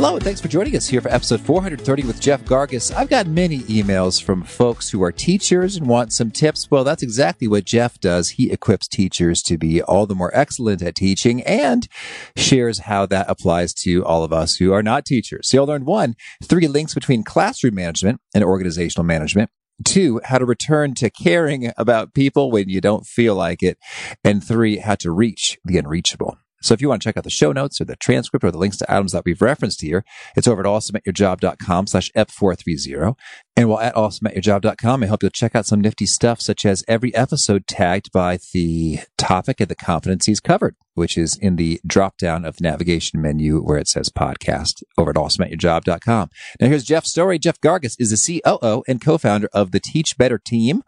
Hello, and thanks for joining us here for episode 430 with Jeff Gargas. I've got many emails from folks who are teachers and want some tips. Well, that's exactly what Jeff does. He equips teachers to be all the more excellent at teaching and shares how that applies to all of us who are not teachers. So you'll learn one, three links between classroom management and organizational management. Two, how to return to caring about people when you don't feel like it. And three, how to reach the unreachable. So if you want to check out the show notes or the transcript or the links to items that we've referenced here, it's over at awesomeatyourjob.com slash F430. And while at awesomeatyourjob.com, I hope you'll check out some nifty stuff such as every episode tagged by the topic and the competencies covered, which is in the drop down of the navigation menu where it says podcast over at awesomeatyourjob.com. Now here's Jeff's story. Jeff Gargas is the COO and co-founder of the Teach Better team,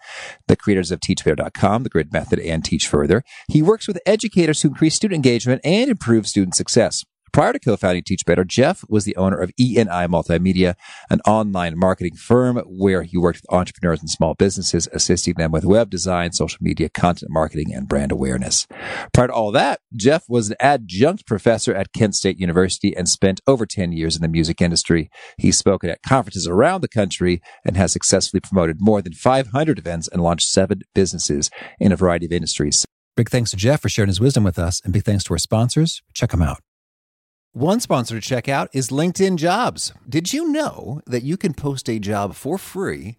the creators of teachbetter.com, the grid method and teach further. He works with educators who increase student engagement and improve student success. Prior to co-founding Teach Better, Jeff was the owner of ENI Multimedia, an online marketing firm where he worked with entrepreneurs and small businesses, assisting them with web design, social media, content marketing, and brand awareness. Prior to all that, Jeff was an adjunct professor at Kent State University and spent over 10 years in the music industry. He's spoken at conferences around the country and has successfully promoted more than 500 events and launched seven businesses in a variety of industries. Big thanks to Jeff for sharing his wisdom with us, and big thanks to our sponsors. Check them out. One sponsor to check out is LinkedIn Jobs. Did you know that you can post a job for free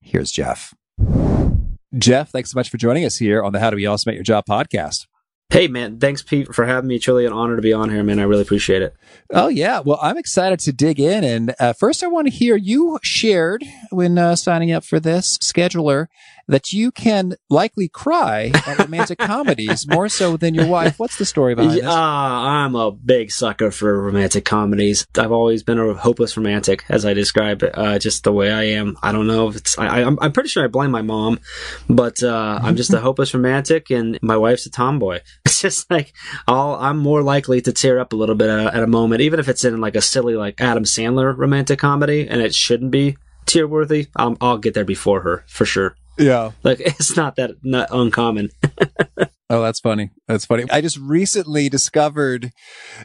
Here's Jeff. Jeff, thanks so much for joining us here on the How to Be Awesome at Your Job podcast. Hey, man. Thanks, Pete, for having me. Truly an honor to be on here, man. I really appreciate it. Oh, yeah. Well, I'm excited to dig in. And uh, first, I want to hear you shared when uh, signing up for this scheduler that you can likely cry at romantic comedies more so than your wife. What's the story behind this? Uh, I'm a big sucker for romantic comedies. I've always been a hopeless romantic, as I describe it, uh, just the way I am. I don't know if it's, I, am I'm pretty sure I blame my mom, but uh, I'm just a hopeless romantic and my wife's a tomboy. It's just like, I'll, I'm more likely to tear up a little bit at, at a moment, even if it's in like a silly, like Adam Sandler romantic comedy and it shouldn't be tear worthy. I'll, I'll get there before her for sure. Yeah. Like it's not that not uncommon. oh, that's funny. That's funny. I just recently discovered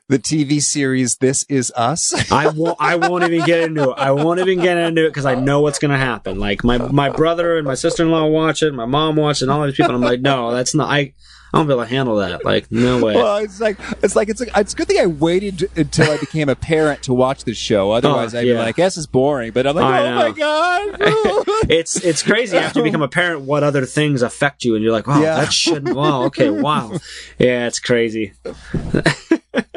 the TV series This Is Us. I won't I won't even get into it. I won't even get into it because I know what's gonna happen. Like my my brother and my sister in law watch it, my mom watch it, and all these people. I'm like, no, that's not I I won't be able to handle that. Like, no way. Well, it's like it's like it's a, it's a good thing I waited until I became a parent to watch this show. Oh, Otherwise, Oh, I'd yeah. be like, "Yes, it's boring." But I'm like, I "Oh know. my god!" it's it's crazy after you become a parent what other things affect you and you're like wow Yeah. that shouldn't wow okay wow yeah it's crazy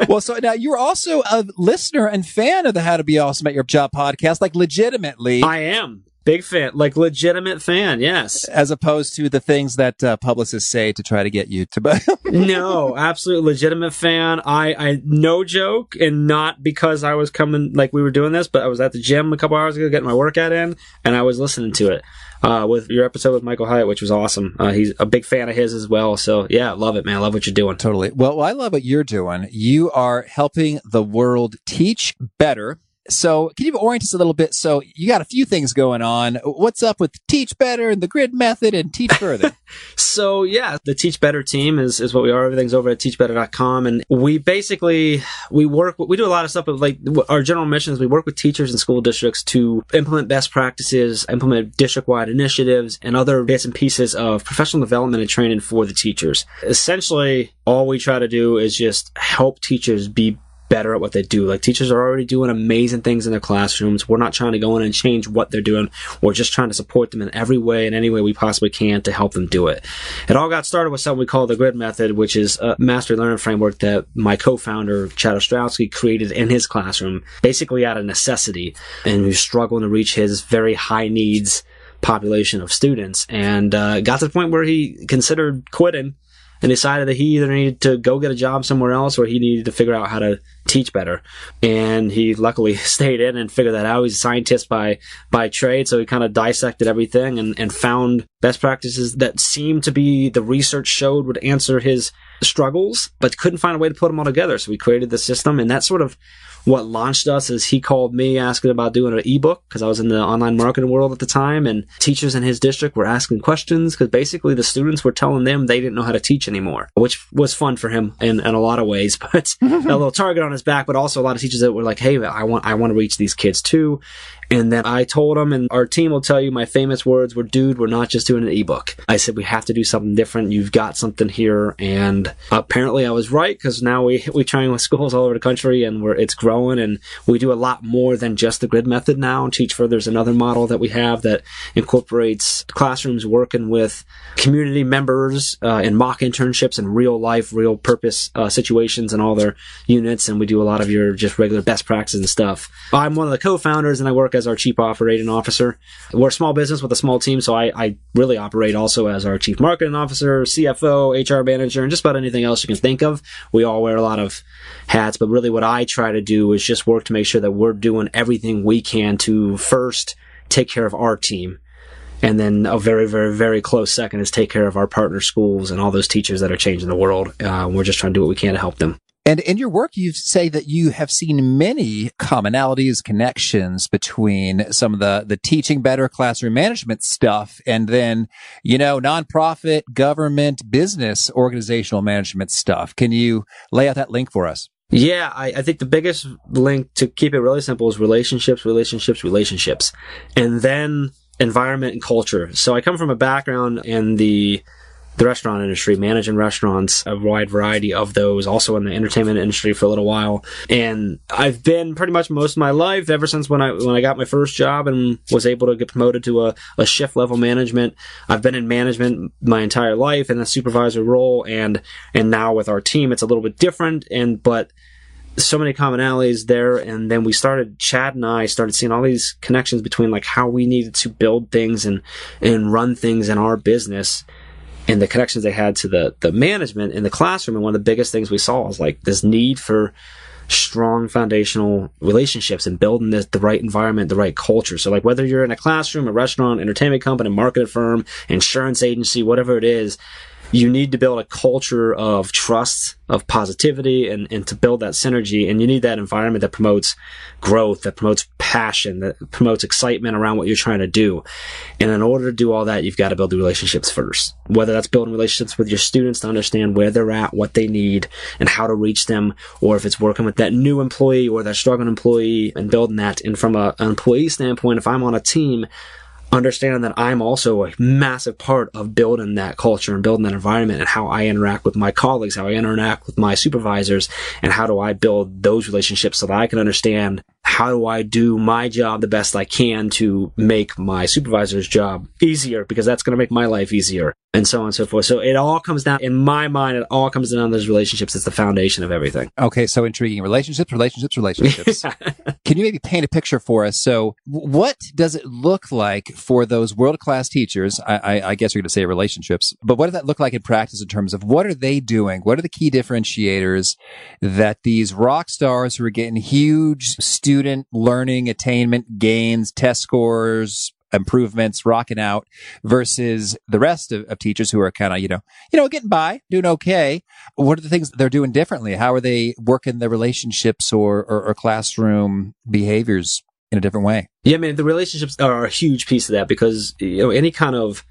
well, so now you're also a listener and fan of the How to Be Awesome at Your Job podcast, like legitimately, I am big fan like legitimate fan yes as opposed to the things that uh, publicists say to try to get you to. Buy. no absolute legitimate fan I I no joke and not because I was coming like we were doing this but I was at the gym a couple hours ago getting my workout in and I was listening to it uh, with your episode with Michael Hyatt which was awesome uh, he's a big fan of his as well so yeah love it man I love what you're doing Totally. Well, I love what you're doing. You are helping the world teach better. So can you orient us a little bit? So you got a few things going on. What's up with Teach Better and the grid method and Teach Further? so yeah, the Teach Better team is, is what we are. Everything's over at teachbetter.com. And we basically, we work, we do a lot of stuff with like our general mission is we work with teachers and school districts to implement best practices, implement district wide initiatives and other bits and pieces of professional development and training for the teachers. Essentially, all we try to do is just help teachers be better at what they do. Like teachers are already doing amazing things in their classrooms. We're not trying to go in and change what they're doing. We're just trying to support them in every way and any way we possibly can to help them do it. It all got started with something we call the grid method, which is a master learning framework that my co-founder Chad Ostrowski created in his classroom, basically out of necessity. And he was struggling to reach his very high needs population of students and uh, got to the point where he considered quitting and decided that he either needed to go get a job somewhere else or he needed to figure out how to teach better. And he luckily stayed in and figured that out. He's a scientist by, by trade. So he kind of dissected everything and, and found best practices that seemed to be the research showed would answer his struggles, but couldn't find a way to put them all together. So we created the system and that sort of what launched us is he called me asking about doing an ebook because I was in the online marketing world at the time and teachers in his district were asking questions because basically the students were telling them they didn't know how to teach anymore, which was fun for him in, in a lot of ways, but a little target on his back, but also a lot of teachers that were like, Hey, I want, I want to reach these kids too. And then I told him, and our team will tell you my famous words were, dude, we're not just doing an ebook. I said, we have to do something different. You've got something here. And apparently I was right because now we, we're trying with schools all over the country and we're, it's growing and we do a lot more than just the grid method now. Teach Further is another model that we have that incorporates classrooms working with community members uh, in mock internships and real life, real purpose uh, situations and all their units. And we do a lot of your just regular best practices and stuff. I'm one of the co-founders and I work as our chief operating officer. We're a small business with a small team, so I, I really operate also as our chief marketing officer, CFO, HR manager, and just about anything else you can think of. We all wear a lot of hats, but really what I try to do is just work to make sure that we're doing everything we can to first take care of our team. And then a very, very, very close second is take care of our partner schools and all those teachers that are changing the world. Uh, we're just trying to do what we can to help them. And in your work, you say that you have seen many commonalities, connections between some of the, the teaching better classroom management stuff and then, you know, nonprofit, government, business, organizational management stuff. Can you lay out that link for us? Yeah, I, I think the biggest link to keep it really simple is relationships, relationships, relationships. And then environment and culture. So I come from a background in the the restaurant industry, managing restaurants, a wide variety of those, also in the entertainment industry for a little while. And I've been pretty much most of my life ever since when I, when I got my first job and was able to get promoted to a, a shift level management. I've been in management my entire life in a supervisor role. And, and now with our team, it's a little bit different. And, but, so many commonalities there. And then we started, Chad and I started seeing all these connections between like how we needed to build things and, and run things in our business and the connections they had to the, the management in the classroom. And one of the biggest things we saw was like this need for strong foundational relationships and building the right environment, the right culture. So like whether you're in a classroom, a restaurant, entertainment company, marketing firm, insurance agency, whatever it is, you need to build a culture of trust, of positivity, and, and to build that synergy. And you need that environment that promotes growth, that promotes passion, that promotes excitement around what you're trying to do. And in order to do all that, you've got to build the relationships first. Whether that's building relationships with your students to understand where they're at, what they need, and how to reach them, or if it's working with that new employee or that struggling employee and building that. And from a, an employee standpoint, if I'm on a team, understand that I'm also a massive part of building that culture and building that environment and how I interact with my colleagues, how I interact with my supervisors, and how do I build those relationships so that I can understand how do I do my job the best I can to make my supervisor's job easier because that's going to make my life easier and so on and so forth. So it all comes down, in my mind, it all comes down to those relationships. It's the foundation of everything. Okay. So intriguing. Relationships, relationships, relationships. Can you maybe paint a picture for us? So what does it look like for those world class teachers? I, I, I guess you're going to say relationships, but what does that look like in practice in terms of what are they doing? What are the key differentiators that these rock stars who are getting huge student learning attainment gains, test scores, improvements, rocking out versus the rest of, of teachers who are kind of, you know, you know, getting by, doing okay. What are the things they're doing differently? How are they working the relationships or, or, or classroom behaviors in a different way? Yeah, I mean, the relationships are a huge piece of that because, you know, any kind of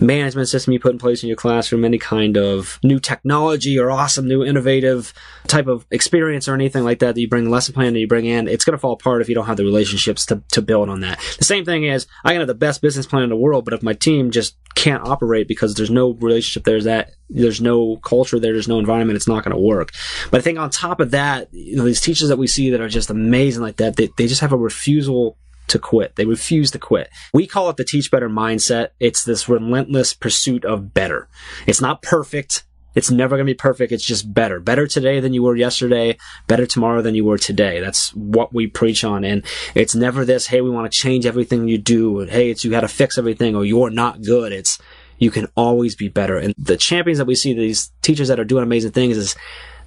management system you put in place in your classroom, any kind of new technology or awesome new innovative type of experience or anything like that that you bring the lesson plan that you bring in, it's going to fall apart if you don't have the relationships to, to build on that. The same thing is, I can have the best business plan in the world, but if my team just can't operate because there's no relationship, there's that, there's no culture there, there's no environment, it's not going to work. But I think on top of that, you know, these teachers that we see that are just amazing like that, they, they just have a refusal to quit. They refuse to quit. We call it the teach better mindset. It's this relentless pursuit of better. It's not perfect. It's never going to be perfect. It's just better. Better today than you were yesterday. Better tomorrow than you were today. That's what we preach on. And it's never this, hey, we want to change everything you do. And hey, it's you got to fix everything or you're not good. It's you can always be better. And the champions that we see, these teachers that are doing amazing things is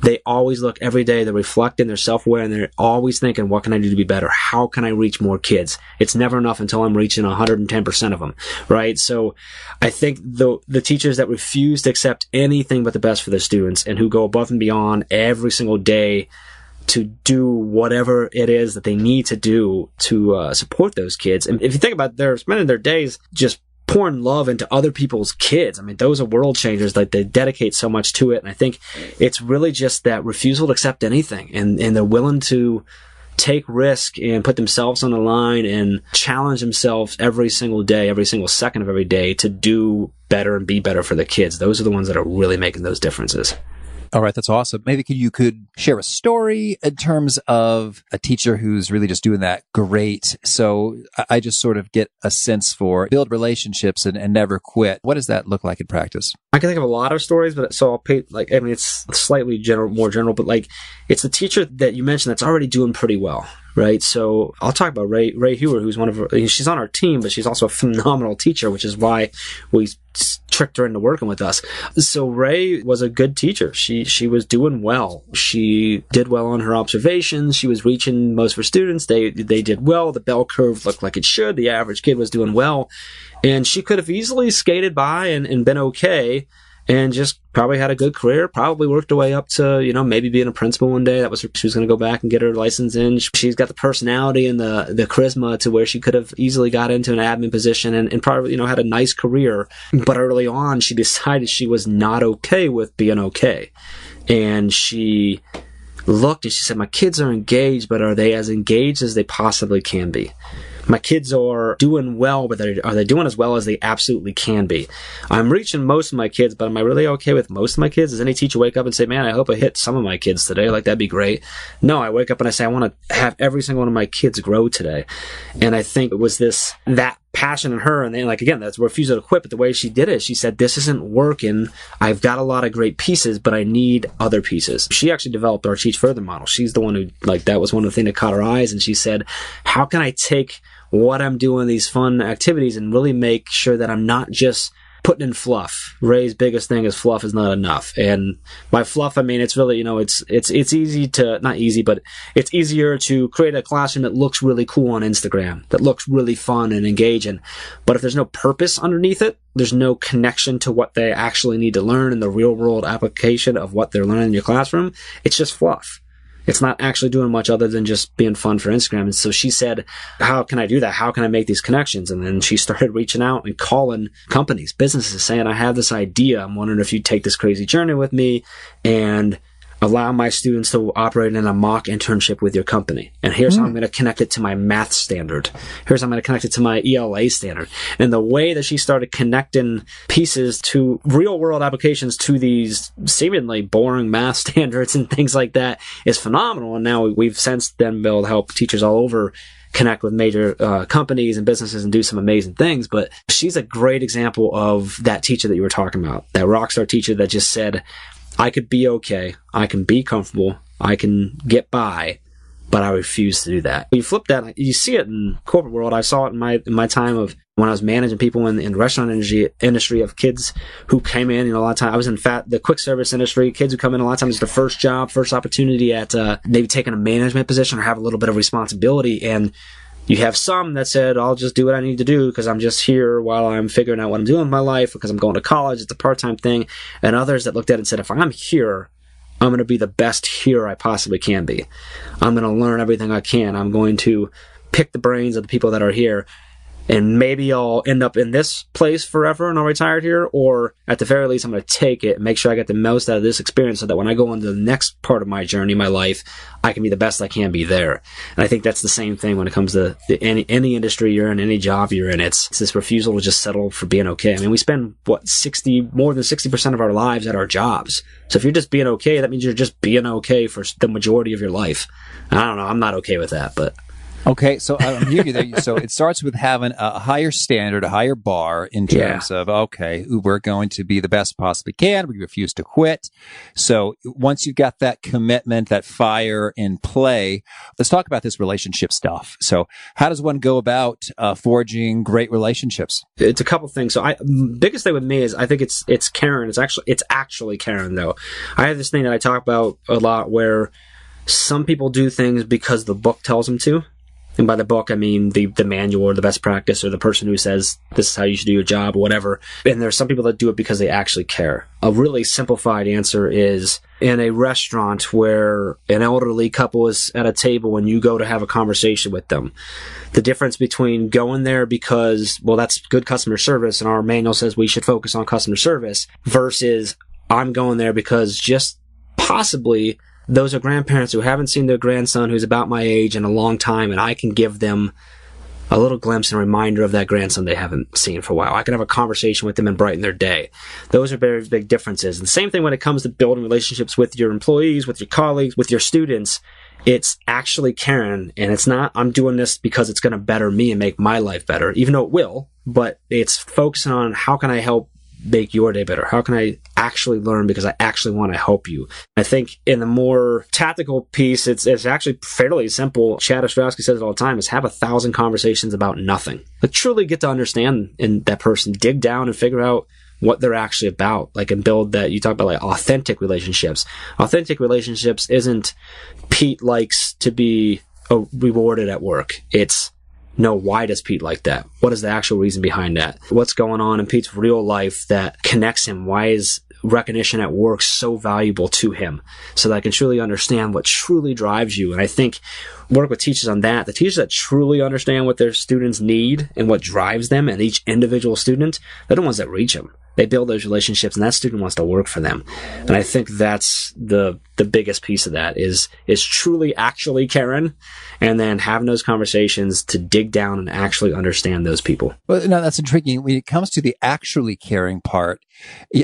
they always look every day, they're reflecting, they're self-aware, and they're always thinking, what can I do to be better? How can I reach more kids? It's never enough until I'm reaching 110% of them, right? So I think the, the teachers that refuse to accept anything but the best for their students and who go above and beyond every single day to do whatever it is that they need to do to uh, support those kids. And if you think about it, they're spending their days just pouring love into other people's kids. I mean, those are world changers. Like they dedicate so much to it. And I think it's really just that refusal to accept anything and, and they're willing to take risk and put themselves on the line and challenge themselves every single day, every single second of every day to do better and be better for the kids. Those are the ones that are really making those differences. All right, that's awesome. Maybe could, you could share a story in terms of a teacher who's really just doing that great. So I just sort of get a sense for build relationships and, and never quit. What does that look like in practice? I can think of a lot of stories, but so I'll pay like I mean it's slightly general, more general, but like it's the teacher that you mentioned that's already doing pretty well right? So I'll talk about Rae Rae Hughart, who's one of her, she's on our team, but she's also a phenomenal teacher, which is why we tricked her into working with us. So Rae was a good teacher. She she was doing well. She did well on her observations. She was reaching most of her students. They they did well. The bell curve looked like it should. The average kid was doing well, and she could have easily skated by and, and been okay and just probably had a good career. Probably worked her way up to, you know, maybe being a principal one day. That was her, she was going to go back and get her license in. She's got the personality and the, the charisma to where she could have easily got into an admin position and, and probably, you know, had a nice career. But early on, she decided she was not okay with being okay. And she looked and she said, my kids are engaged, but are they as engaged as they possibly can be? My kids are doing well, but are they doing as well as they absolutely can be? I'm reaching most of my kids, but am I really okay with most of my kids? Does any teacher wake up and say, man, I hope I hit some of my kids today? Like, that'd be great. No, I wake up and I say, I want to have every single one of my kids grow today. And I think it was this, that passion in her and then like again that's refusal to quit but the way she did it she said this isn't working i've got a lot of great pieces but i need other pieces she actually developed our teach further model she's the one who like that was one of the things that caught her eyes and she said how can i take what I'm doing, these fun activities, and really make sure that I'm not just putting in fluff. Rae's biggest thing is fluff is not enough. And by fluff, I mean, it's really, you know, it's, it's, it's easy to, not easy, but it's easier to create a classroom that looks really cool on Instagram, that looks really fun and engaging. But if there's no purpose underneath it, there's no connection to what they actually need to learn in the real world application of what they're learning in your classroom. It's just fluff it's not actually doing much other than just being fun for Instagram. And so she said, how can I do that? How can I make these connections? And then she started reaching out and calling companies, businesses saying, I have this idea. I'm wondering if you'd take this crazy journey with me and allow my students to operate in a mock internship with your company. And here's mm. how I'm hmm. going to connect it to my math standard. Here's how I'm going to connect it to my ELA standard. And the way that she started connecting pieces to real world applications to these seemingly boring math standards and things like that is phenomenal. And now we've since then been able to help teachers all over connect with major uh, companies and businesses and do some amazing things. But she's a great example of that teacher that you were talking about, that rockstar teacher that just said, I could be okay. I can be comfortable. I can get by, but I refuse to do that. You flip that, you see it in corporate world. I saw it in my, in my time of when I was managing people in, in the restaurant industry, industry of kids who came in, you know, a lot of times I was in fat, the quick service industry, kids who come in a lot of times it's their first job, first opportunity at, uh, maybe taking a management position or have a little bit of responsibility. And You have some that said, I'll just do what I need to do because I'm just here while I'm figuring out what I'm doing with my life because I'm going to college. It's a part time thing. And others that looked at it and said, if I'm here, I'm going to be the best here I possibly can be. I'm going to learn everything I can. I'm going to pick the brains of the people that are here and maybe I'll end up in this place forever and I'll retire here, or at the very least, I'm going to take it and make sure I get the most out of this experience so that when I go into the next part of my journey, my life, I can be the best I can be there. And I think that's the same thing when it comes to the, any, any industry you're in, any job you're in. It's, it's this refusal to just settle for being okay. I mean, we spend, what, 60, more than 60% of our lives at our jobs. So if you're just being okay, that means you're just being okay for the majority of your life. I don't know. I'm not okay with that, but. Okay, so I'm hearing you there. So it starts with having a higher standard, a higher bar in terms yeah. of okay, we're going to be the best possibly can. We refuse to quit. So once you've got that commitment, that fire in play, let's talk about this relationship stuff. So how does one go about uh, forging great relationships? It's a couple things. So I biggest thing with me is I think it's it's caring. It's actually it's actually caring though. I have this thing that I talk about a lot where some people do things because the book tells them to and by the book, I mean the, the manual or the best practice or the person who says this is how you should do your job or whatever. And there's some people that do it because they actually care. A really simplified answer is in a restaurant where an elderly couple is at a table and you go to have a conversation with them. The difference between going there because, well, that's good customer service and our manual says we should focus on customer service versus I'm going there because just possibly those are grandparents who haven't seen their grandson who's about my age in a long time, and I can give them a little glimpse and reminder of that grandson they haven't seen for a while. I can have a conversation with them and brighten their day. Those are very big differences. And the same thing when it comes to building relationships with your employees, with your colleagues, with your students. It's actually caring, and it's not, I'm doing this because it's going to better me and make my life better, even though it will, but it's focusing on how can I help make your day better? How can I actually learn because I actually want to help you? I think in the more tactical piece, it's, it's actually fairly simple. Chad Ostrowski says it all the time is have a thousand conversations about nothing. But truly get to understand in that person, dig down and figure out what they're actually about, like and build that you talk about like authentic relationships. Authentic relationships isn't Pete likes to be uh, rewarded at work. It's know why does Pete like that? What is the actual reason behind that? What's going on in Pete's real life that connects him? Why is recognition at work so valuable to him so that I can truly understand what truly drives you. And I think work with teachers on that. The teachers that truly understand what their students need and what drives them and each individual student, they're the ones that reach them they build those relationships and that student wants to work for them. And I think that's the, the biggest piece of that is, is truly actually caring and then having those conversations to dig down and actually understand those people. Well, no, that's intriguing. When it comes to the actually caring part,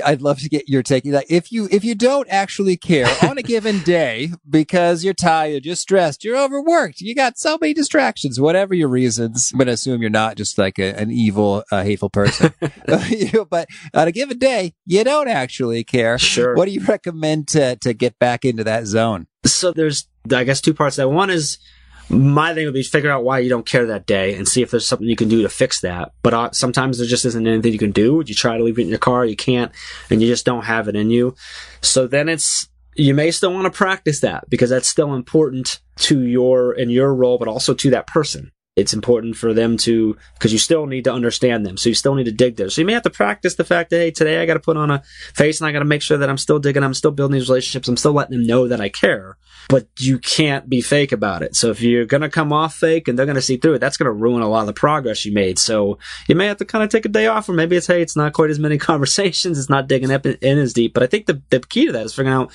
I'd love to get your take. Like if you, if you don't actually care on a given day because you're tired, you're stressed, you're overworked, you got so many distractions, whatever your reasons, I'm going to assume you're not just like a, an evil, uh, hateful person. but uh, on a given day, you don't actually care. Sure. What do you recommend to, to get back into that zone? So there's, I guess, two parts that. One is my thing would be figure out why you don't care that day and see if there's something you can do to fix that. But uh, sometimes there just isn't anything you can do. You try to leave it in your car, you can't, and you just don't have it in you. So then it's, you may still want to practice that because that's still important to your, in your role, but also to that person it's important for them to because you still need to understand them. So you still need to dig there. So you may have to practice the fact that hey today i got to put on a face and i got to make sure that i'm still digging i'm still building these relationships i'm still letting them know that i care but you can't be fake about it. So if you're going to come off fake and they're going to see through it that's going to ruin a lot of the progress you made. So you may have to kind of take a day off or maybe it's hey it's not quite as many conversations it's not digging up in, as deep. But i think the, the key to that is figuring out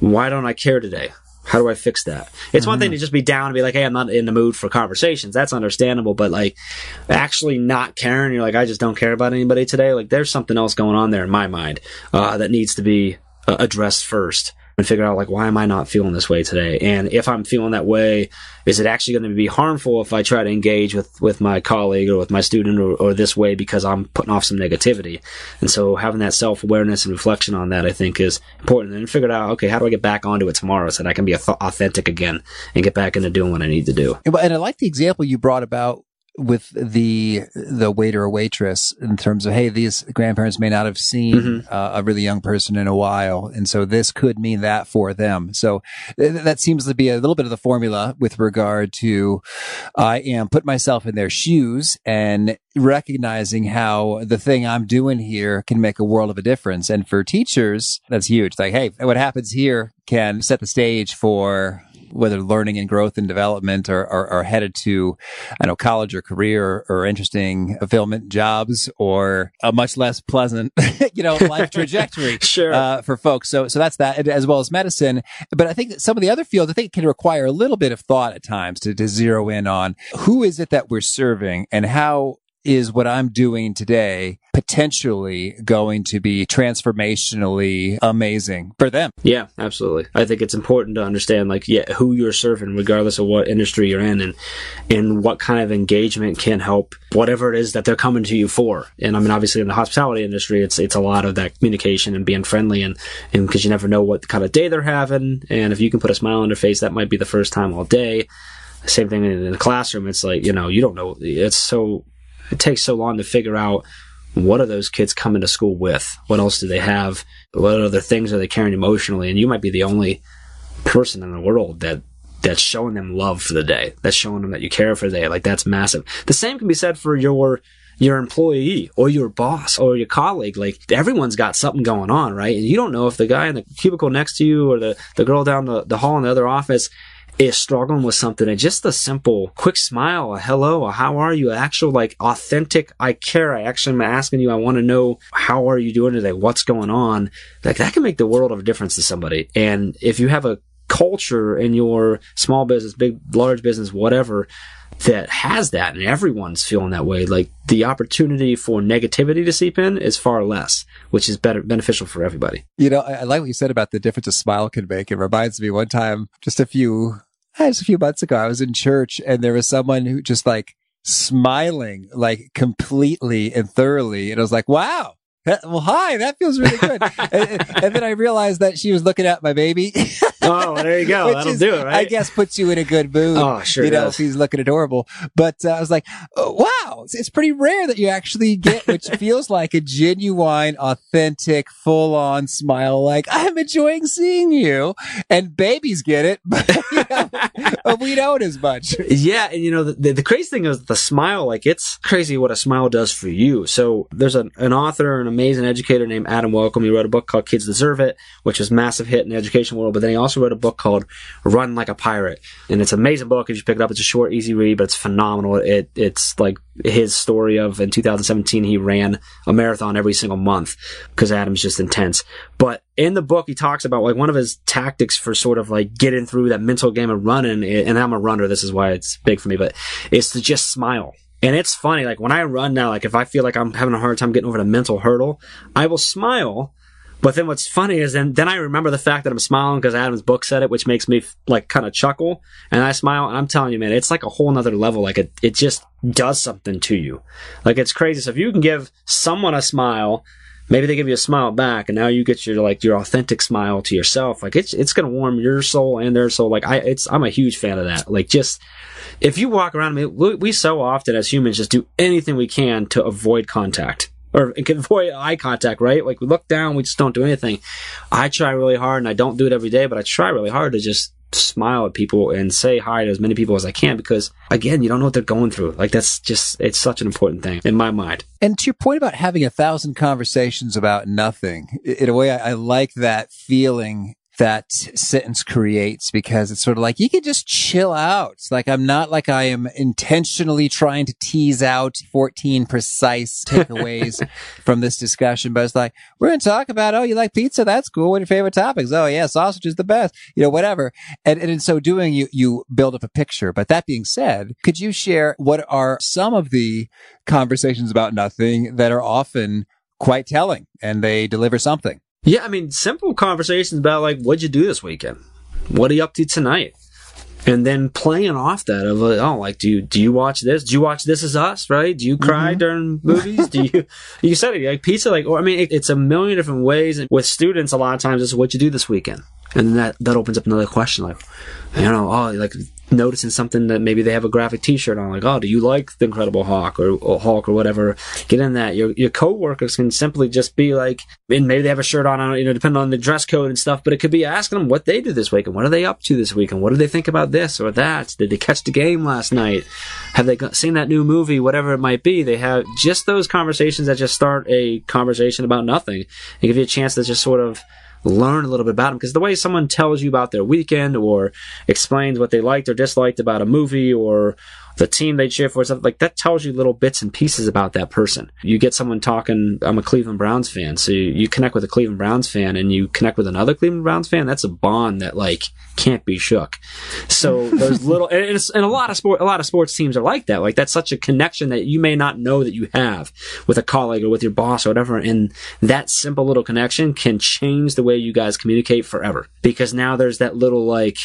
why don't i care today how do I fix that? It's mm-hmm. one thing to just be down and be like, hey, I'm not in the mood for conversations. That's understandable. But like, actually not caring, you're like, I just don't care about anybody today. Like, there's something else going on there in my mind uh, that needs to be uh, addressed first and figure out like why am I not feeling this way today? And if I'm feeling that way, is it actually going to be harmful if I try to engage with with my colleague or with my student or, or this way because I'm putting off some negativity? And so having that self awareness and reflection on that, I think, is important. And figure out okay, how do I get back onto it tomorrow so that I can be authentic again and get back into doing what I need to do? And I like the example you brought about with the the waiter or waitress in terms of hey these grandparents may not have seen Mm-hmm. uh, a really young person in a while. And so this could mean that for them. So th- that seems to be a little bit of the formula with regard to i am put myself in their shoes and recognizing how the thing i'm doing here can make a world of a difference. And for teachers that's huge. Like hey what happens here can set the stage for whether learning and growth and development are, are, are headed to, I know, college or career or, or interesting fulfillment jobs or a much less pleasant, you know, life trajectory Sure. uh, for folks. So, so that's that, as well as medicine. But I think that some of the other fields, I think, it can require a little bit of thought at times to, to zero in on who is it that we're serving and how is what I'm doing today potentially going to be transformationally amazing for them. Yeah, absolutely. I think it's important to understand, like, yeah, who you're serving, regardless of what industry you're in, and and what kind of engagement can help whatever it is that they're coming to you for. And I mean, obviously, in the hospitality industry, it's it's a lot of that communication and being friendly, and and because you never know what kind of day they're having, and if you can put a smile on their face, that might be the first time all day. Same thing in, in the classroom. It's like you know, you don't know. It's so it takes so long to figure out what are those kids coming to school with? What else do they have? What other things are they carrying emotionally? And you might be the only person in the world that that's showing them love for the day. That's showing them that you care for the day. Like that's massive. The same can be said for your your employee or your boss or your colleague. Like everyone's got something going on, right? And you don't know if the guy in the cubicle next to you or the, the girl down the, the hall in the other office is struggling with something and just a simple quick smile, a hello, a how are you, actual like authentic, I care. I actually am asking you, I want to know how are you doing today? What's going on? Like that can make the world of a difference to somebody. And if you have a culture in your small business, big, large business, whatever, that has that and everyone's feeling that way, like the opportunity for negativity to seep in is far less, which is better, beneficial for everybody. You know, I, I like what you said about the difference a smile can make. It reminds me one time, just a few, just a few months ago, I was in church and there was someone who just like smiling, like completely and thoroughly. And I was like, wow. that- well, hi, that feels really good. and, and then I realized that she was looking at my baby. Oh, there you go. That'll is, do it, right? I guess puts you in a good mood. Oh, sure You know, does. he's looking adorable. But uh, I was like, oh, wow, it's, it's pretty rare that you actually get, which feels like a genuine, authentic, full on smile. Like, I'm enjoying seeing you. And babies get it, but you know, we don't as much. Yeah, and you know the, the, the crazy thing is the smile. Like it's crazy what a smile does for you. So there's an, an author, an amazing educator named Adam Welcome. He wrote a book called Kids Deserve It, which was a massive hit in the education world. But then he also wrote a book called Run Like a Pirate, and it's an amazing book. If you pick it up, it's a short, easy read, but it's phenomenal. It it's like his story of in 2017 he ran a marathon every single month because Adam's just intense. But in the book, he talks about like one of his tactics for sort of like getting through that mental game of running. And I'm a runner. This is why it's big for me, but it's to just smile. And it's funny. Like when I run now, like if I feel like I'm having a hard time getting over the mental hurdle, I will smile. But then what's funny is then, then I remember the fact that I'm smiling because Adam's book said it, which makes me like kind of chuckle. And I smile and I'm telling you, man, it's like a whole nother level. Like it, it just does something to you. Like it's crazy. So if you can give someone a smile, maybe they give you a smile back and now you get your like your authentic smile to yourself like it's it's gonna warm your soul and their soul like i it's i'm a huge fan of that like just if you walk around I mean, we, we so often as humans just do anything we can to avoid contact or avoid eye contact right like we look down we just don't do anything i try really hard and i don't do it every day but i try really hard to just smile at people and say hi to as many people as I can because again, you don't know what they're going through. Like that's just it's such an important thing in my mind. And to your point about having a thousand conversations about nothing, in a way, I, I like that feeling that sentence creates because it's sort of like you can just chill out. It's like I'm not like I am intentionally trying to tease out 14 precise takeaways from this discussion, but it's like we're going to talk about, oh, you like pizza? That's cool. What are your favorite topics? Oh, yeah, sausage is the best. You know, whatever. And, and in so doing, you you build up a picture. But that being said, could you share what are some of the conversations about nothing that are often quite telling and they deliver something? Yeah, I mean, simple conversations about like, what'd you do this weekend? What are you up to tonight? And then playing off that of like, oh, like, do you do you watch this? Do you watch This Is Us? Right? Do you cry mm-hmm. during movies? do you? You said it like pizza, like, or I mean, it, it's a million different ways. And with students, a lot of times, it's what you do this weekend, and then that that opens up another question, like, you know, oh, like noticing something that maybe they have a graphic T-shirt on, like, oh, do you like the Incredible Hulk or, or Hulk or whatever? Get in that. Your your coworkers can simply just be like, and maybe they have a shirt on, you know, depending on the dress code and stuff. But it could be asking them what they do this week and what are they up to this week and what do they think about this or that? Did they catch the game last night? Have they seen that new movie? Whatever it might be, they have just those conversations that just start a conversation about nothing and give you a chance to just sort of learn a little bit about them because the way someone tells you about their weekend or explains what they liked or disliked about a movie or the team they cheer for, something like that tells you little bits and pieces about that person. You get someone talking, I'm a Cleveland Browns fan. So you, you connect with a Cleveland Browns fan and you connect with another Cleveland Browns fan. That's a bond that like can't be shook. So those little, and, and a lot of sport, a lot of sports teams are like that. Like that's such a connection that you may not know that you have with a colleague or with your boss or whatever. And that simple little connection can change the way you guys communicate forever because now there's that little like,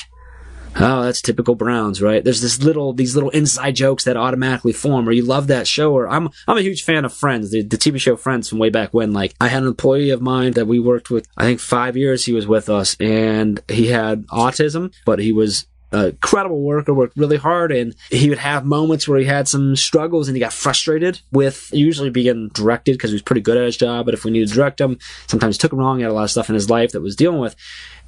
oh, that's typical Browns, right? There's this little, these little inside jokes that automatically form, or you love that show, or I'm, I'm a huge fan of Friends, the, the TV show Friends from way back when. Like, I had an employee of mine that we worked with, I think five years he was with us, and he had autism, but he was a incredible worker, worked really hard, and he would have moments where he had some struggles and he got frustrated with usually being directed because he was pretty good at his job. But if we needed to direct him, sometimes took him wrong. He had a lot of stuff in his life that was dealing with.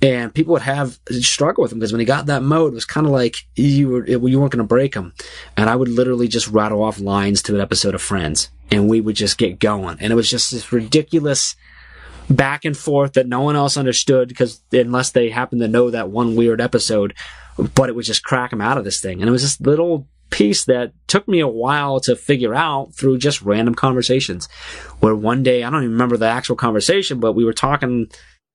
And people would have struggle with him because when he got that mode, it was kind of like you were, you weren't going to break him. And I would literally just rattle off lines to an episode of Friends and we would just get going. And it was just this ridiculous, back and forth that no one else understood because unless they happened to know that one weird episode, but it would just crack them out of this thing. And it was this little piece that took me a while to figure out through just random conversations where one day, I don't even remember the actual conversation, but we were talking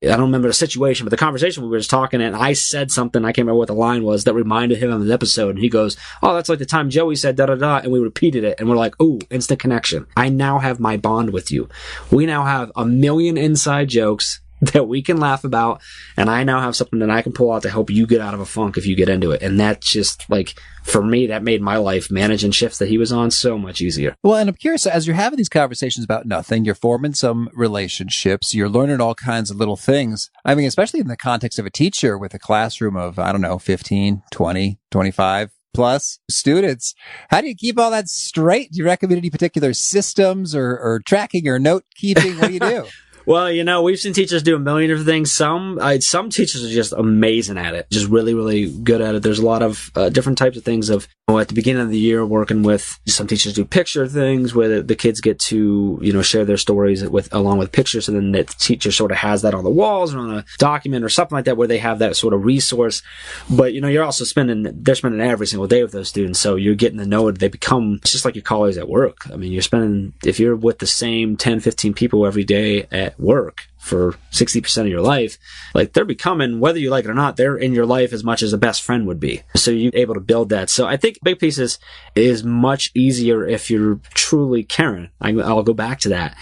I don't remember the situation, but the conversation we were just talking and I said something, I can't remember what the line was, that reminded him of an episode. And he goes, Oh, that's like the time Joey said da da da. And we repeated it and we're like, Oh, instant connection. I now have my bond with you. We now have a million inside jokes that we can laugh about. And I now have something that I can pull out to help you get out of a funk if you get into it. And that's just like, for me, that made my life managing shifts that he was on so much easier. Well, and I'm curious, as you're having these conversations about nothing, you're forming some relationships, you're learning all kinds of little things. I mean, especially in the context of a teacher with a classroom of, I don't know, 15, 20, 25 plus students. How do you keep all that straight? Do you recommend any particular systems or, or tracking or note keeping? What do you do? Well, you know, we've seen teachers do a million different things. Some, I, some teachers are just amazing at it, just really, really good at it. There's a lot of uh, different types of things. Of you know, at the beginning of the year, working with some teachers do picture things where the, the, kids get to you know share their stories with along with pictures, and then the teacher sort of has that on the walls or on a document or something like that, where they have that sort of resource. But you know, you're also spending they're spending every single day with those students, so you're getting to know it. They become it's just like your colleagues at work. I mean, you're spending if you're with the same 10, 15 people every day at work for 60% of your life, like they're becoming, whether you like it or not, they're in your life as much as a best friend would be. So you're able to build that. So I think big pieces is much easier if you're truly caring. I, will go back to that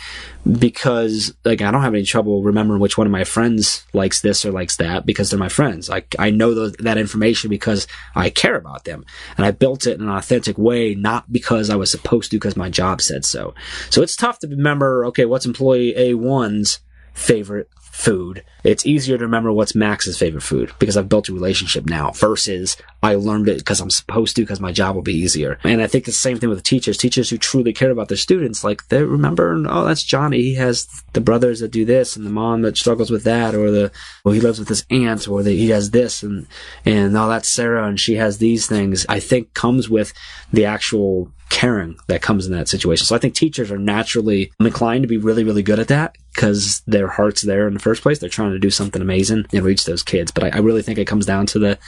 because like I don't have any trouble remembering which one of my friends likes this or likes that because they're my friends. Like I know those, that information because I care about them and I built it in an authentic way, not because I was supposed to because my job said so. So it's tough to remember, okay, what's employee A1's favorite food. It's easier to remember what's Max's favorite food because I've built a relationship now versus I learned it because I'm supposed to because my job will be easier. And I think the same thing with teachers. Teachers who truly care about their students, like they remember, oh, that's Johnny. He has the brothers that do this and the mom that struggles with that or the, well, he lives with his aunt or the, he has this and, and oh, that's Sarah and she has these things. I think comes with the actual caring that comes in that situation. So I think teachers are naturally inclined to be really, really good at that because their heart's there in the first place. They're trying to do something amazing and reach those kids. But I, I really think it comes down to the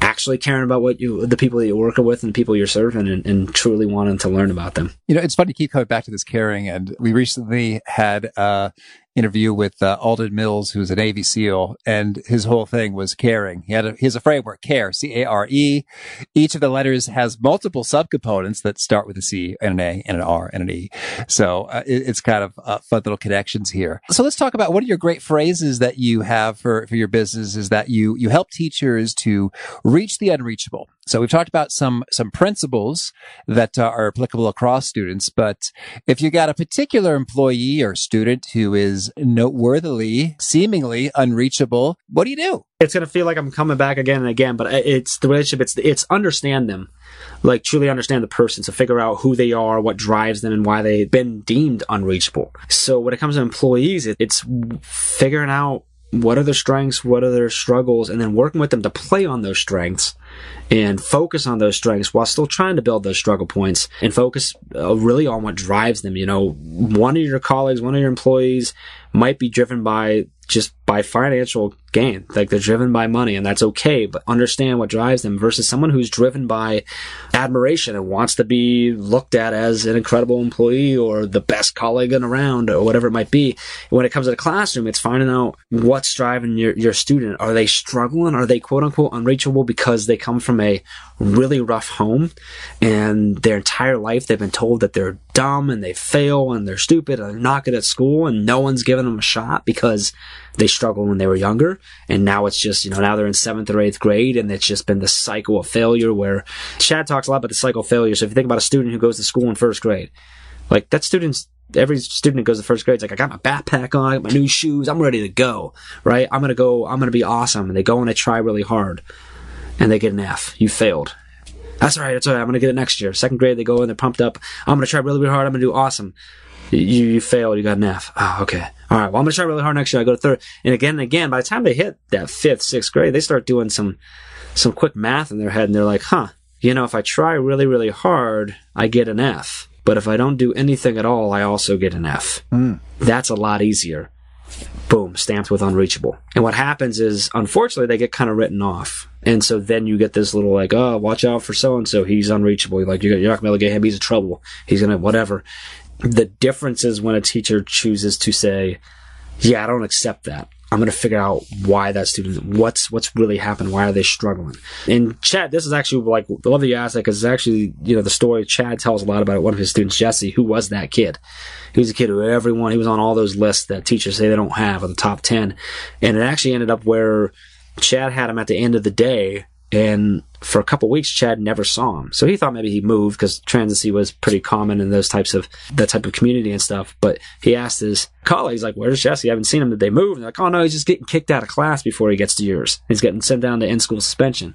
actually caring about what you, the people that you're working with and the people you're serving and, and, truly wanting to learn about them. You know, it's funny to keep coming back to this caring. And we recently had, uh, interview with uh, Alden Mills, who's a Navy SEAL, and his whole thing was caring. He had a, he has a framework, CARE, C-A-R-E. Each of the letters has multiple subcomponents that start with a C and an A and an R and an E. So uh, it, it's kind of uh, fun little connections here. So let's talk about what are your great phrases that you have for, for your business is that you, you help teachers to reach the unreachable. So we've talked about some, some principles that uh, are applicable across students, but if you got a particular employee or student who is is noteworthily, seemingly unreachable, what do you do? It's going to feel like I'm coming back again and again, but it's the relationship. It's, it's understand them, like truly understand the person. So figure out who they are, what drives them and why they've been deemed unreachable. So when it comes to employees, it's figuring out what are their strengths, what are their struggles, and then working with them to play on those strengths and focus on those strengths while still trying to build those struggle points and focus uh, really on what drives them. You know, one of your colleagues, one of your employees might be driven by just by financial gain. Like they're driven by money and that's okay, but understand what drives them versus someone who's driven by admiration and wants to be looked at as an incredible employee or the best colleague around or whatever it might be. When it comes to the classroom, it's finding out what's driving your, your student. Are they struggling? Are they quote unquote unreachable because they come from a really rough home and their entire life they've been told that they're dumb and they fail and they're stupid and they're not good at school and no one's giving them a shot because they struggled when they were younger. And now it's just, you know, now they're in seventh or eighth grade and it's just been the cycle of failure where Chad talks a lot about the cycle of failure. So if you think about a student who goes to school in first grade, like that student's every student who goes to first grade is like, I got my backpack on, I got my new shoes, I'm ready to go, right? I'm gonna go, I'm gonna be awesome. And they go and they try really hard and they get an F. You failed. That's all right. That's all right. I'm gonna get it next year. Second grade, they go and they're pumped up. I'm gonna try really, really hard. I'm gonna do awesome. You, you failed. You got an F. Oh, okay. All right. Well, I'm gonna try really hard next year. I go to third, and again and again. By the time they hit that fifth, sixth grade, they start doing some some quick math in their head, and they're like, "Huh, you know, if I try really, really hard, I get an F. But if I don't do anything at all, I also get an F. Mm. That's a lot easier." Boom, stamped with unreachable. And what happens is, unfortunately, they get kind of written off. And so then you get this little like, oh, watch out for so and so. He's unreachable. Like you're not going to get him. He's in trouble. He's going to whatever the difference is when a teacher chooses to say, yeah, I don't accept that. I'm going to figure out why that student, what's, what's really happened. Why are they struggling? And Chad, this is actually like, I love that you asked that because it's actually, you know, the story Chad tells a lot about. One of his students, Jesse, who was that kid. He was a kid who everyone, he was on all those lists that teachers say they don't have or the top 10. And it actually ended up where Chad had him at the end of the day and for a couple weeks, Chad never saw him. So he thought maybe he moved because transiency was pretty common in those types of, that type of community and stuff. But he asked his colleagues, like, where's Jesse? I haven't seen him. Did they move? And they're like, oh no, he's just getting kicked out of class before he gets to yours. He's getting sent down to in-school suspension.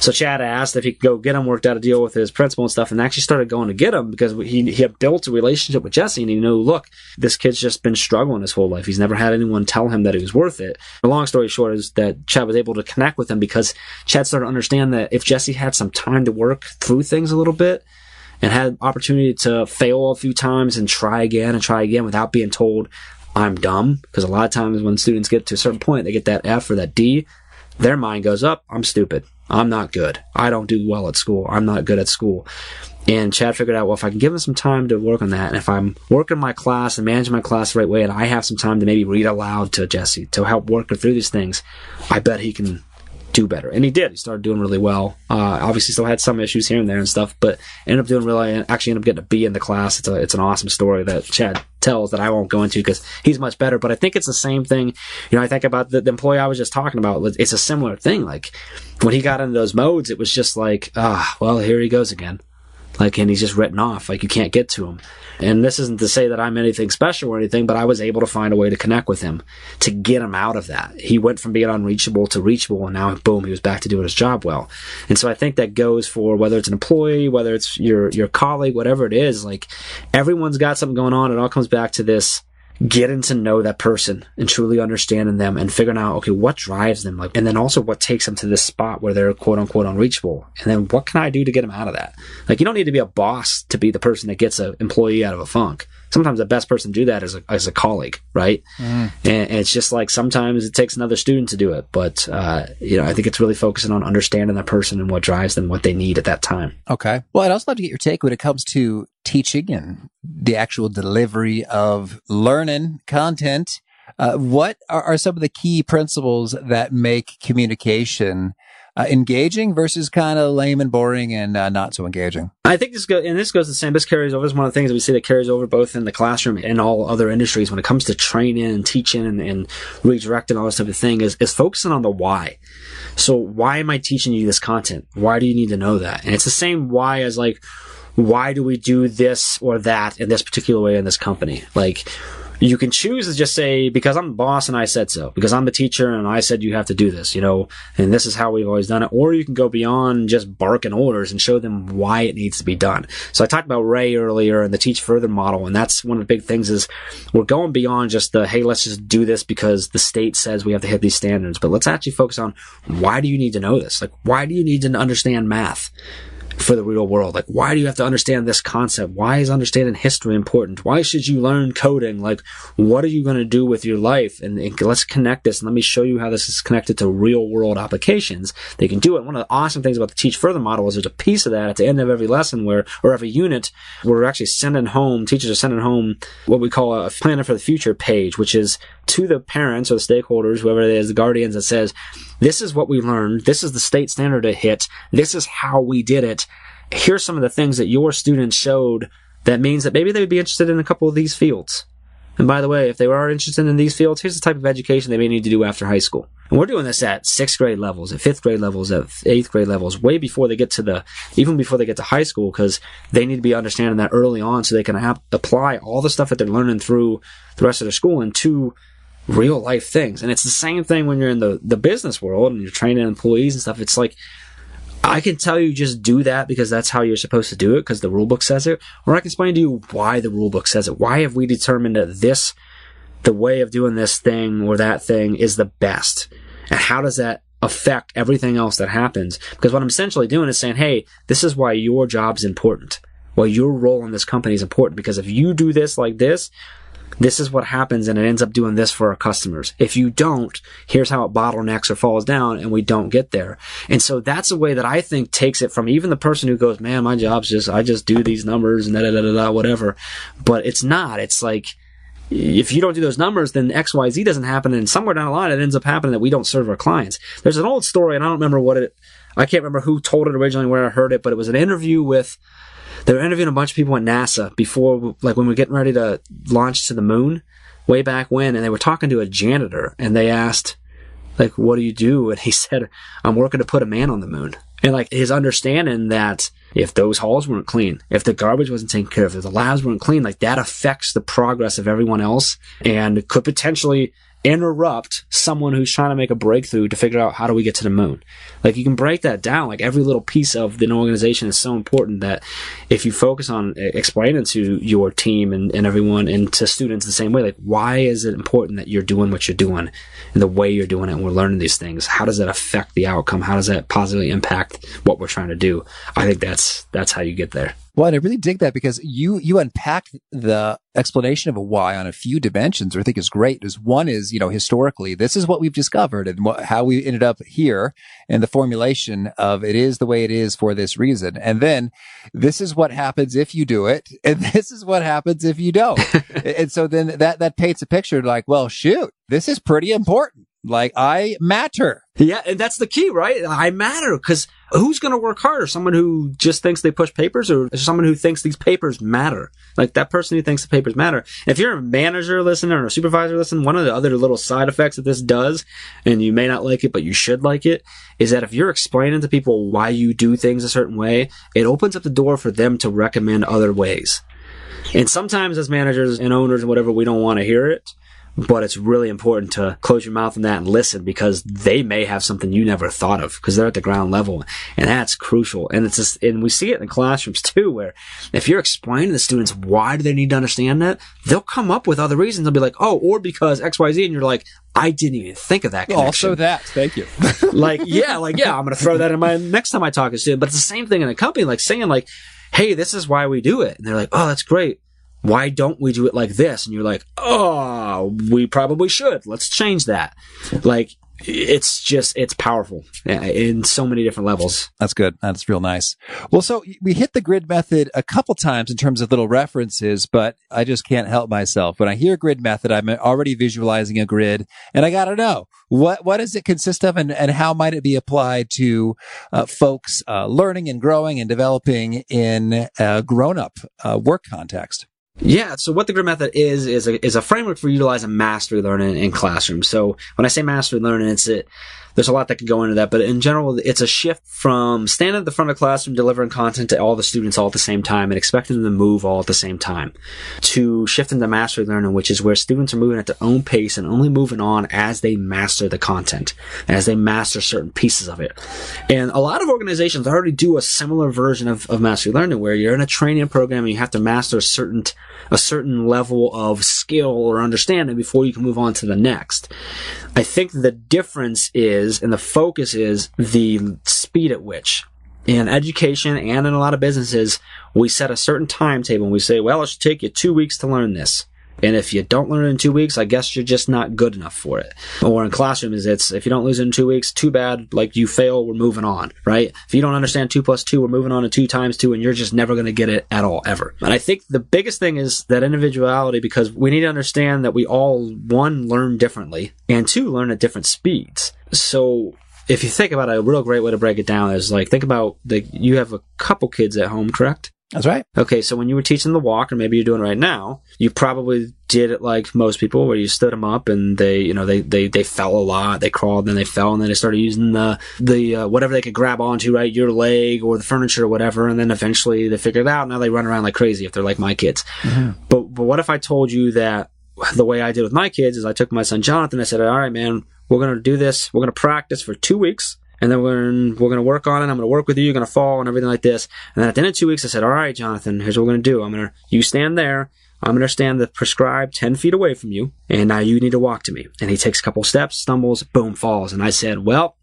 So Chad asked if he could go get him, worked out a deal with his principal and stuff, and actually started going to get him because he, he had built a relationship with Jesse and he knew, look, this kid's just been struggling his whole life. He's never had anyone tell him that he was worth it. The long story short is that Chad was able to connect with him because Chad started to understand that if Jesse had some time to work through things a little bit, and had opportunity to fail a few times and try again and try again without being told I'm dumb. Because a lot of times when students get to a certain point, they get that F or that D, their mind goes up. I'm stupid. I'm not good. I don't do well at school. I'm not good at school. And Chad figured out, well, if I can give him some time to work on that, and if I'm working my class and managing my class the right way, and I have some time to maybe read aloud to Jesse to help work her through these things, I bet he can do better. And he did. He started doing really well. Uh, obviously, still had some issues here and there and stuff, but ended up doing really. Actually, ended up getting a B in the class. It's a it's an awesome story that Chad tells that I won't go into because he's much better. But I think it's the same thing. You know, I think about the, the employee I was just talking about. It's a similar thing. Like when he got into those modes, it was just like, ah, well, here he goes again. Like, and he's just written off. Like you can't get to him. And this isn't to say that I'm anything special or anything, but I was able to find a way to connect with him to get him out of that. He went from being unreachable to reachable, and now boom, he was back to doing his job well. And so I think that goes for whether it's an employee, whether it's your your colleague, whatever it is. Like everyone's got something going on. It all comes back to this getting to know that person and truly understanding them and figuring out, okay, what drives them? Like, and then also what takes them to this spot where they're quote unquote unreachable. And then what can I do to get them out of that? Like, you don't need to be a boss to be the person that gets an employee out of a funk sometimes the best person to do that is a, is a colleague, right? Mm. And, and, it's just like sometimes it takes another student to do it. But, uh, you know, I think it's really focusing on understanding that person and what drives them, what they need at that time. Okay. Well, I'd also love to get your take when it comes to teaching and the actual delivery of learning content. Uh, what are, are some of the key principles that make communication uh, engaging versus kind of lame and boring and uh, not so engaging. I think this goes, and this goes the same. This carries over. Is one of the things that we see that carries over both in the classroom and all other industries when it comes to training and teaching and, and redirecting all this type of thing is, is focusing on the why. So why am I teaching you this content? Why do you need to know that? And it's the same why as like, why do we do this or that in this particular way in this company? Like, you can choose to just say, because I'm the boss and I said so, because I'm the teacher and I said you have to do this, you know, and this is how we've always done it. Or you can go beyond just barking orders and show them why it needs to be done. So I talked about Rae earlier and the teach further model. And that's one of the big things is we're going beyond just the, hey, let's just do this because the state says we have to hit these standards. But let's actually focus on why do you need to know this? Like, why do you need to understand math? For the real world. Like, why do you have to understand this concept? Why is understanding history important? Why should you learn coding? Like, what are you going to do with your life? And, and, let's connect this and let me show you how this is connected to real world applications. They can do it. One of the awesome things about the Teach Further model is there's a piece of that at the end of every lesson where, or every unit, where we're actually sending home, teachers are sending home what we call a planner for the future page, which is to the parents or the stakeholders, whoever it is, the guardians that says, this is what we learned. This is the state standard to hit. This is how we did it. Here's some of the things that your students showed that means that maybe they would be interested in a couple of these fields. And by the way, if they are interested in these fields, here's the type of education they may need to do after high school. And we're doing this at sixth grade levels, at fifth grade levels, at eighth grade levels, way before they get to the, even before they get to high school, because they need to be understanding that early on so they can ap- apply all the stuff that they're learning through the rest of their school into real life things. And it's the same thing when you're in the, the business world and you're training employees and stuff. It's like, I can tell you just do that because that's how you're supposed to do it because the rule book says it. Or I can explain to you why the rule book says it. Why have we determined that this, the way of doing this thing or that thing is the best? And how does that affect everything else that happens? Because what I'm essentially doing is saying, hey, this is why your job's important. Why your role in this company is important. Because if you do this like this, this is what happens and it ends up doing this for our customers. If you don't, here's how it bottlenecks or falls down and we don't get there. And so that's a way that I think takes it from even the person who goes, man, my job's just, I just do these numbers and da da da da, whatever. But it's not. It's like, if you don't do those numbers, then XYZ doesn't happen. And somewhere down the line, it ends up happening that we don't serve our clients. There's an old story and I don't remember what it, I can't remember who told it originally, where I heard it, but it was an interview with, they were interviewing a bunch of people at NASA before, like when we were getting ready to launch to the moon, way back when, and they were talking to a janitor, and they asked, like, what do you do? And he said, I'm working to put a man on the moon. And like his understanding that if those halls weren't clean, if the garbage wasn't taken care of, if the labs weren't clean, like that affects the progress of everyone else and could potentially interrupt someone who's trying to make a breakthrough to figure out how do we get to the moon. Like you can break that down. Like every little piece of an organization is so important that if you focus on explaining to your team and, and everyone and to students the same way, like why is it important that you're doing what you're doing and the way you're doing it and we're learning these things? How does that affect the outcome? How does that positively impact what we're trying to do? I think that's that's how you get there. Well, and I really dig that because you you unpack the explanation of a why on a few dimensions, I think is great. Is one is you know historically this is what we've discovered and what, how we ended up here, and the formulation of it is the way it is for this reason, and then this is what happens if you do it, and this is what happens if you don't, and so then that that paints a picture like, well, shoot, this is pretty important. Like I matter. Yeah, and that's the key, right? I matter because who's going to work harder? Someone who just thinks they push papers or someone who thinks these papers matter? Like that person who thinks the papers matter. If you're a manager listener or a supervisor listening, one of the other little side effects that this does, and you may not like it, but you should like it, is that if you're explaining to people why you do things a certain way, it opens up the door for them to recommend other ways. And sometimes as managers and owners and whatever, we don't want to hear it but it's really important to close your mouth on that and listen because they may have something you never thought of because they're at the ground level and that's crucial and it's just and we see it in the classrooms too where if you're explaining to the students why do they need to understand that they'll come up with other reasons they'll be like oh or because xyz and you're like I didn't even think of that. Connection. Also, that. Thank you. like, yeah, like, yeah, I'm going to throw that in my next time I talk to a student. But it's the same thing in a company, like saying, like, hey, this is why we do it. And they're like, oh, that's great why don't we do it like this? And you're like, oh, we probably should. Let's change that. Like, it's just, it's powerful in so many different levels. That's good. That's real nice. Well, so we hit the grid method a couple times in terms of little references, but I just can't help myself. When I hear grid method, I'm already visualizing a grid and I got to know what, what does it consist of and, and how might it be applied to uh, folks uh, learning and growing and developing in a grown up uh, work context? Yeah, so what the grid method is is a, is a framework for utilizing mastery learning in classrooms. So when I say mastery learning, it's it there's a lot that could go into that, but in general, it's a shift from standing at the front of the classroom delivering content to all the students all at the same time and expecting them to move all at the same time to shifting to mastery learning, which is where students are moving at their own pace and only moving on as they master the content, as they master certain pieces of it. And a lot of organizations already do a similar version of, of mastery learning where you're in a training program and you have to master a certain, a certain level of skill or understanding before you can move on to the next. I think the difference is, and the focus is the speed at which in education and in a lot of businesses, we set a certain timetable and we say, well, it should take you two weeks to learn this. And if you don't learn it in two weeks, I guess you're just not good enough for it. Or in classrooms, it's if you don't lose it in two weeks, too bad. Like you fail, we're moving on, right? If you don't understand two plus two, we're moving on to two times two, and you're just never going to get it at all, ever. And I think the biggest thing is that individuality because we need to understand that we all, one, learn differently, and two, learn at different speeds. So if you think about it, a real great way to break it down is like think about the you have a couple kids at home, correct? That's right. Okay, so when you were teaching the walk, or maybe you're doing it right now, you probably did it like most people, where you stood them up and they, you know, they they they fell a lot, they crawled, then they fell, and then they started using the the uh, whatever they could grab onto, right, your leg or the furniture or whatever, and then eventually they figured it out. Now they run around like crazy if they're like my kids. Mm-hmm. But but what if I told you that the way I did with my kids is I took my son Jonathan, I said, all right, man, we're gonna do this, we're gonna practice for two weeks and then we're gonna, we're to work on it. I'm to work with you. You're to fall and everything like this. And then at the end of two weeks, I said, all right, Jonathan, here's what we're to do. I'm to, you stand there. I'm to stand the prescribed 10 feet away from you. And now you need to walk to me. And he takes a couple steps, stumbles, boom, falls. And I said, well,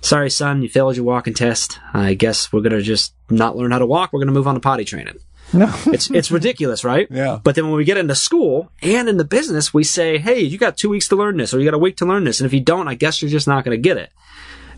sorry, son, you failed your walking test. I guess we're to just not learn how to walk. We're to move on to potty training. No. it's it's ridiculous, right? Yeah. But then when we get into school and in the business, we say, "Hey, you got 2 weeks to learn this or you got a week to learn this." And if you don't, I guess you're just not going to get it.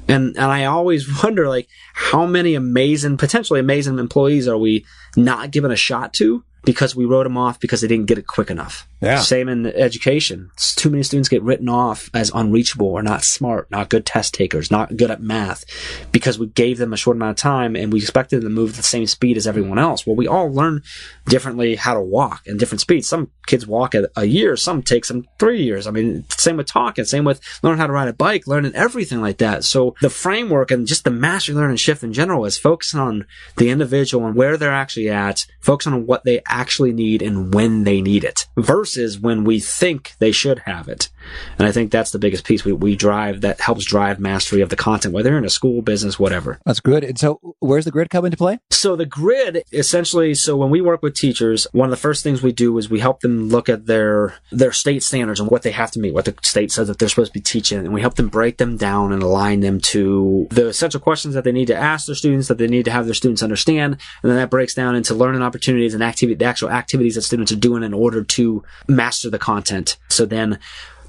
And and I always wonder like how many amazing, potentially amazing employees are we not giving a shot to because we wrote them off because they didn't get it quick enough. Yeah. Same in education. Too many students get written off as unreachable or not smart, not good test takers, not good at math because we gave them a short amount of time and we expected them to move at the same speed as everyone else. Well, we all learn differently how to walk and different speeds. Some kids walk at a year, some takes them three years. I mean, same with talking, same with learning how to ride a bike, learning everything like that. So the framework and just the mastery learning shift in general is focusing on the individual and where they're actually at, focusing on what they actually need and when they need it versus when we think they should have it. And I think that's the biggest piece we, we drive that helps drive mastery of the content, whether in a school, business, whatever. That's good. And so where's the grid come into play? So the grid essentially, so when we work with teachers, one of the first things we do is we help them look at their, their state standards and what they have to meet, what the state says that they're supposed to be teaching. And we help them break them down and align them to the essential questions that they need to ask their students, that they need to have their students understand. And then that breaks down into learning opportunities and activity, the actual activities that students are doing in order to master the content. So then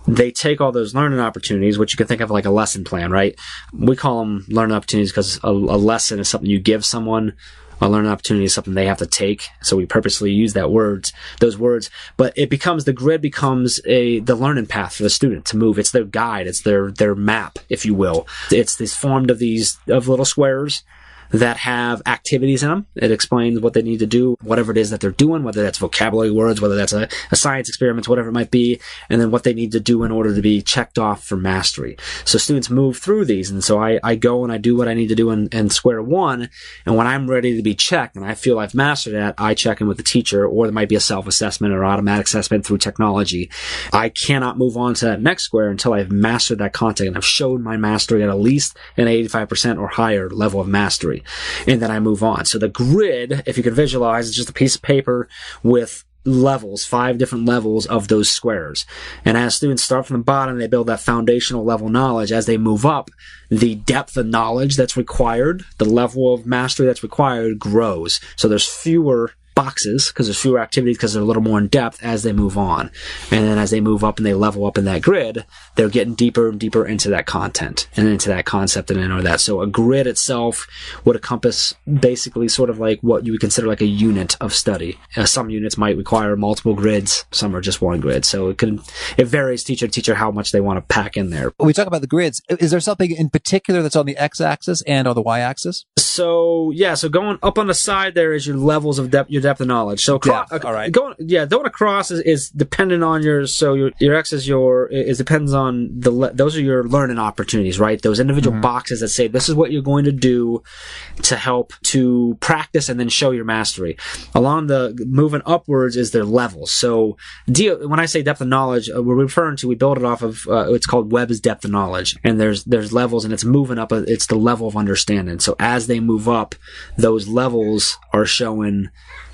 they take all those learning opportunities, which you can think of like a lesson plan, right? We call them learning opportunities because a, a, lesson is something you give someone. A learning opportunity is something they have to take. So we purposely use that words, those words, but it becomes the grid becomes a, the learning path for the student to move. It's their guide. It's their, their map, if you will. It's this formed of these, of little squares that have activities in them. It explains what they need to do, whatever it is that they're doing, whether that's vocabulary words, whether that's a, a, science experiment, whatever it might be, and then what they need to do in order to be checked off for mastery. So students move through these. And so I, I go and I do what I need to do in, in square one. And when I'm ready to be checked and I feel I've mastered that, I check in with the teacher or there might be a self-assessment or automatic assessment through technology. I cannot move on to that next square until I've mastered that content and I've shown my mastery at at least an 85% or higher level of mastery and then I move on. So the grid, if you can visualize, is just a piece of paper with levels, five different levels of those squares. And as students start from the bottom, they build that foundational level knowledge. As they move up, the depth of knowledge that's required, the level of mastery that's required grows. So there's fewer boxes because there's fewer activities because they're a little more in depth as they move on. And then as they move up and they level up in that grid, they're getting deeper and deeper into that content and into that concept and into that. So a grid itself would encompass basically sort of like what you would consider like a unit of study. Uh, some units might require multiple grids, some are just one grid. So it can, it varies teacher to teacher how much they want to pack in there. When we talk about the grids, is there something in particular that's on the x axis and on the y axis? So yeah, so going up on the side there is your levels of depth, your depth of knowledge. So, acro- all right. going, yeah, going across is, is dependent on your, so your, your X is your, is depends on the, le- those are your learning opportunities, right? Those individual Mm-hmm. boxes that say this is what you're going to do to help to practice and then show your mastery. Along the moving upwards is their levels. So, deal, when I say depth of knowledge, uh, we're referring to, we build it off of, uh, it's called Webb's depth of knowledge. And there's, there's levels and it's moving up, uh, it's the level of understanding. So as they move up, those levels are showing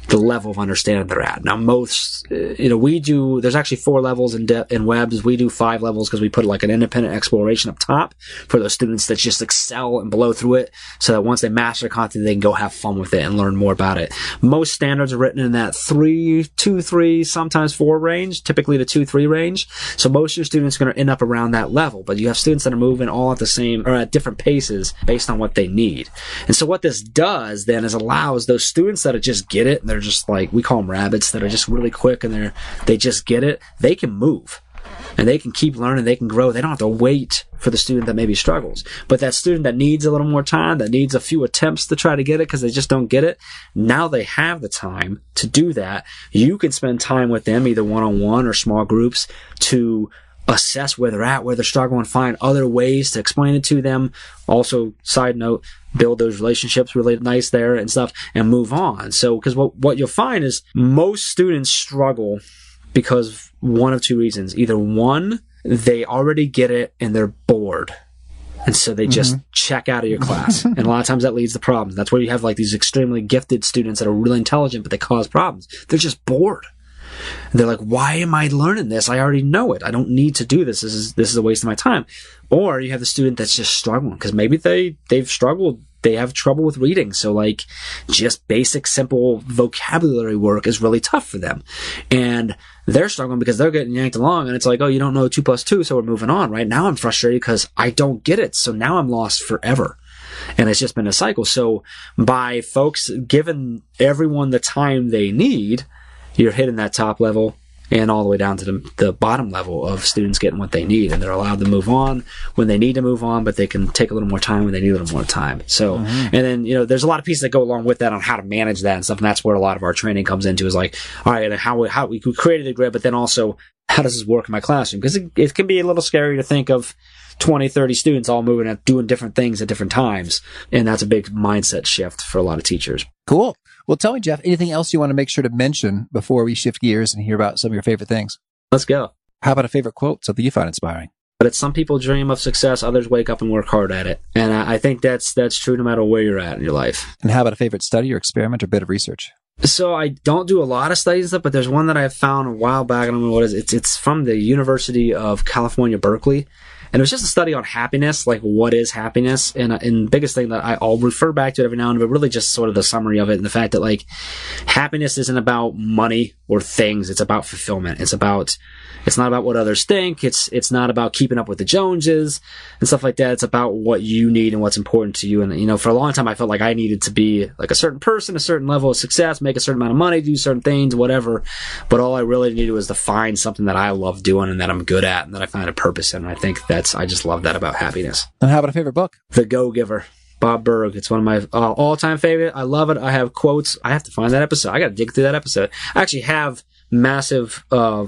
the level of understanding they're at. Now, most, you know, we do, there's actually four levels in, de- in Webb's. We do five levels because we put like an independent exploration up top for those students that just excel and blow through it so that once they master the content, they can go have fun with it and learn more about it. Most standards are written in that three, two, three, sometimes four range, typically the two, three range. So most of your students are going to end up around that level, but you have students that are moving all at the same or at different paces based on what they need. And so what this does then is allows those students that just get it they're just like, we call them rabbits that are just really quick and they're, they just get it. They can move and they can keep learning. They can grow. They don't have to wait for the student that maybe struggles. But that student that needs a little more time, that needs a few attempts to try to get it because they just don't get it. Now they have the time to do that. You can spend time with them, either one on one or small groups to assess where they're at, where they're struggling, find other ways to explain it to them. Also, side note, build those relationships really nice there and stuff and move on. So, because what, what you'll find is most students struggle because one of two reasons. Either one, they already get it and they're bored. And so they just mm-hmm. check out of your class. and a lot of times that leads to problems. That's where you have like these extremely gifted students that are really intelligent, but they cause problems. They're just bored. And they're like, why am I learning this? I already know it. I don't need to do this. This is, this is a waste of my time. Or you have the student that's just struggling because maybe they, they've struggled. They have trouble with reading. So like just basic, simple vocabulary work is really tough for them. And they're struggling because they're getting yanked along and it's like, oh, you don't know two plus two. So we're moving on, right? Now I'm frustrated because I don't get it. So now I'm lost forever. And it's just been a cycle. So by folks giving everyone the time they need, you're hitting that top level and all the way down to the, the bottom level of students getting what they need. And they're allowed to move on when they need to move on but they can take a little more time when they need a little more time. So mm-hmm. and then you know there's a lot of pieces that go along with that on how to manage that and stuff. And that's where a lot of our training comes into is like all right and how we how we created a grid but then also how does this work in my classroom? Because it, it can be a little scary to think of 20 30 students all moving and doing different things at different times. And that's a big mindset shift for a lot of teachers. Cool. Well, tell me, Jeff, anything else you want to make sure to mention before we shift gears and hear about some of your favorite things? let's go How about a favorite quote, something you find inspiring? but it's some people dream of success others wake up and work hard at it and I, I think that's that's true no matter where you're at in your life And how about a favorite study or experiment or bit of research? so I don't do a lot of studies and stuff, but there's one that I found a while back. I don't know what it is. It's it's from the University of California, Berkeley, and it was just a study on happiness, like what is happiness, and uh, and the biggest thing that I, I'll refer back to it every now and then, but really just sort of the summary of it and the fact that like happiness isn't about money or things; it's about fulfillment. It's about it's not about what others think. It's it's not about keeping up with the Joneses and stuff like that. It's about what you need and what's important to you. And you know, for a long time, I felt like I needed to be like a certain person, a certain level of success, make a certain amount of money, do certain things, whatever. But all I really needed was to find something that I love doing and that I'm good at and that I find a purpose in. And I think that's I just love that about happiness. And how about a favorite book? The Go Giver. Bob Burg. It's one of my uh, all-time favorite. I love it. I have quotes. I have to find that episode. I got to dig through that episode. I actually have massive uh,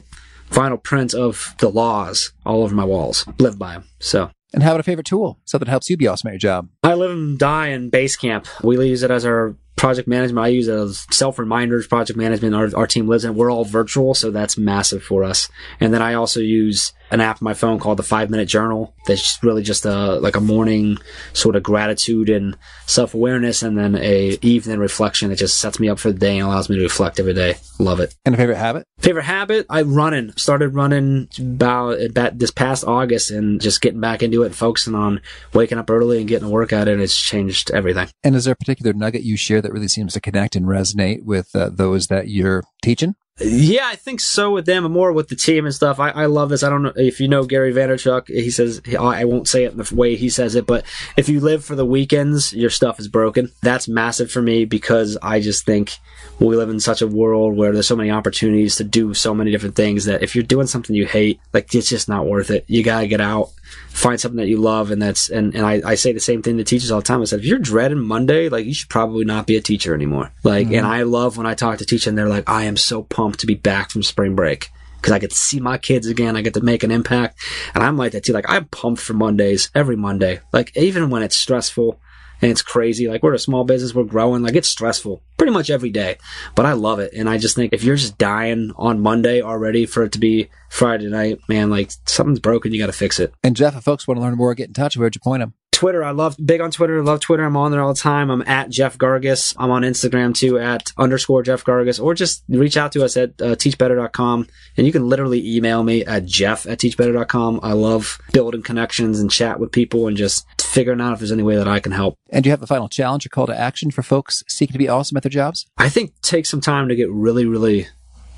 vinyl prints of the laws all over my walls. Live by them. So And how about a favorite tool? Something that helps you be awesome at your job. I live and die in Basecamp. We use it as our project management. I use it as self reminders, project management. Our, our team lives in. We're all virtual, so that's massive for us. And then I also use an app on my phone called the Five Minute Journal. That's really just a like a morning sort of gratitude and self awareness, and then a evening reflection that just sets me up for the day and allows me to reflect every day. Love it. And a favorite habit? Favorite habit? I running. Started running about, about this past August and just getting back into it and focusing on waking up early and getting a workout in. It's changed everything. And is there a particular nugget you share that really seems to connect and resonate with uh, those that you're teaching? Yeah, I think so with them more with the team and stuff. I, I love this. I don't know if you know Gary Vaynerchuk. He says, I won't say it in the way he says it, but if you live for the weekends, your stuff is broken. That's massive for me because I just think we live in such a world where there's so many opportunities to do so many different things that if you're doing something you hate, like it's just not worth it. You gotta get out find something that you love and that's and, and I, I say the same thing to teachers all the time. I said, if you're dreading Monday, like you should probably not be a teacher anymore. Like mm-hmm. and I love when I talk to teachers and they're like, I am so pumped to be back from spring break because I get to see my kids again. I get to make an impact. And I'm like that too. Like I'm pumped for Mondays every Monday. Like even when it's stressful and it's crazy. Like we're a small business. We're growing. Like it's stressful pretty much every day, but I love it. And I just think if you're just dying on Monday already for it to be Friday night, man, like something's broken. You got to fix it. And Jeff, if folks want to learn more, get in touch. Where'd you point them? Twitter. I love big on Twitter. Love Twitter. I'm on there all the time. I'm at Jeff Gargas. I'm on Instagram too at underscore Jeff Gargas or just reach out to us at uh, teachbetter.com and you can literally email me at Jeff at teachbetter.com. I love building connections and chat with people and just figuring out if there's any way that I can help. And do you have a final challenge or call to action for folks seeking to be awesome at their jobs? I think take some time to get really, really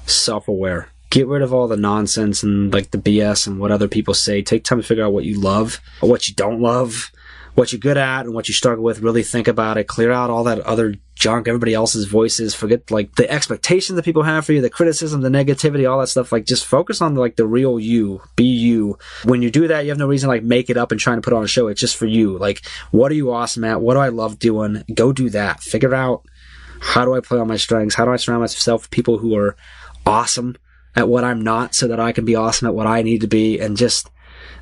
self aware get rid of all the nonsense and like the BS and what other people say. Take time to figure out what you love or what you don't love what you're good at and what you struggle with. Really think about it. Clear out all that other junk, everybody else's voices. Forget like the expectations that people have for you, the criticism, the negativity, all that stuff. Like just focus on like the real you. Be you. When you do that, you have no reason like make it up and trying to put on a show. It's just for you. Like, what are you awesome at? What do I love doing? Go do that. Figure out how do I play on my strengths? How do I surround myself with people who are awesome at what I'm not so that I can be awesome at what I need to be and just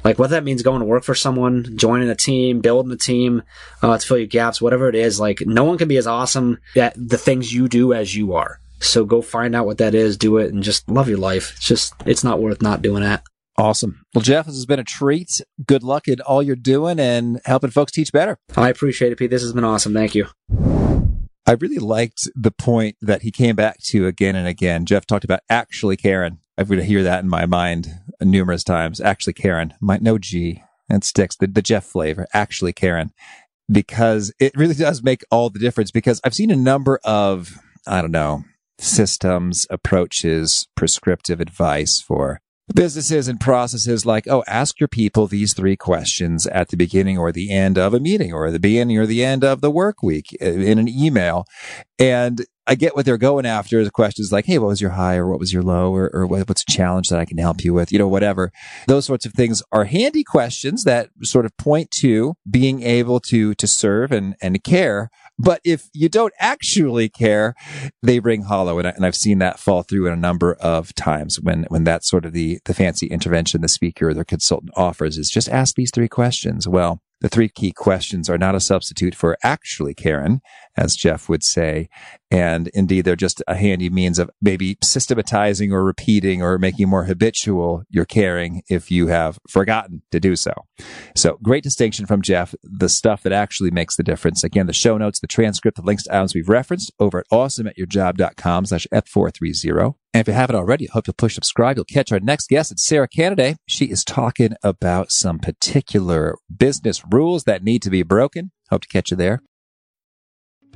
like whether that means going to work for someone, joining a team, building a team uh, to fill your gaps, whatever it is, like no one can be as awesome at the things you do as you are. So go find out what that is, do it, and just love your life. It's just, it's not worth not doing that. Awesome. Well, Jeff, this has been a treat. Good luck in all you're doing and helping folks teach better. I appreciate it, Pete. This has been awesome. Thank you. I really liked the point that he came back to again and again. Jeff talked about actually caring. I'm going to hear that in my mind numerous times. Actually, caring, my no G, and sticks the, the Jeff flavor. Actually, caring, because it really does make all the difference. Because I've seen a number of I don't know systems, approaches, prescriptive advice for businesses and processes like, oh, ask your people these three questions at the beginning or the end of a meeting or the beginning or the end of the work week uh, in an email. And I get what they're going after. The questions like, Hey, what was your high or what was your low or, or what's a challenge that I can help you with? You know, whatever. Those sorts of things are handy questions that sort of point to being able to, to serve and, and care. But if you don't actually care, they ring hollow. And, I, I've seen that fall through in a number of times when, when that's sort of the, the fancy intervention the speaker or the consultant offers is just ask these three questions. Well, the three key questions are not a substitute for actually caring, as Jeff would say. And indeed, they're just a handy means of maybe systematizing or repeating or making more habitual your caring if you have forgotten to do so. So great distinction from Jeff, the stuff that actually makes the difference. Again, the show notes, the transcript, the links to items we've referenced over at awesomeatyourjob.com slash F430. And if you haven't already, I hope you'll push subscribe. You'll catch our next guest. It's Sarah Canaday. She is talking about some particular business rules that need to be broken. Hope to catch you there.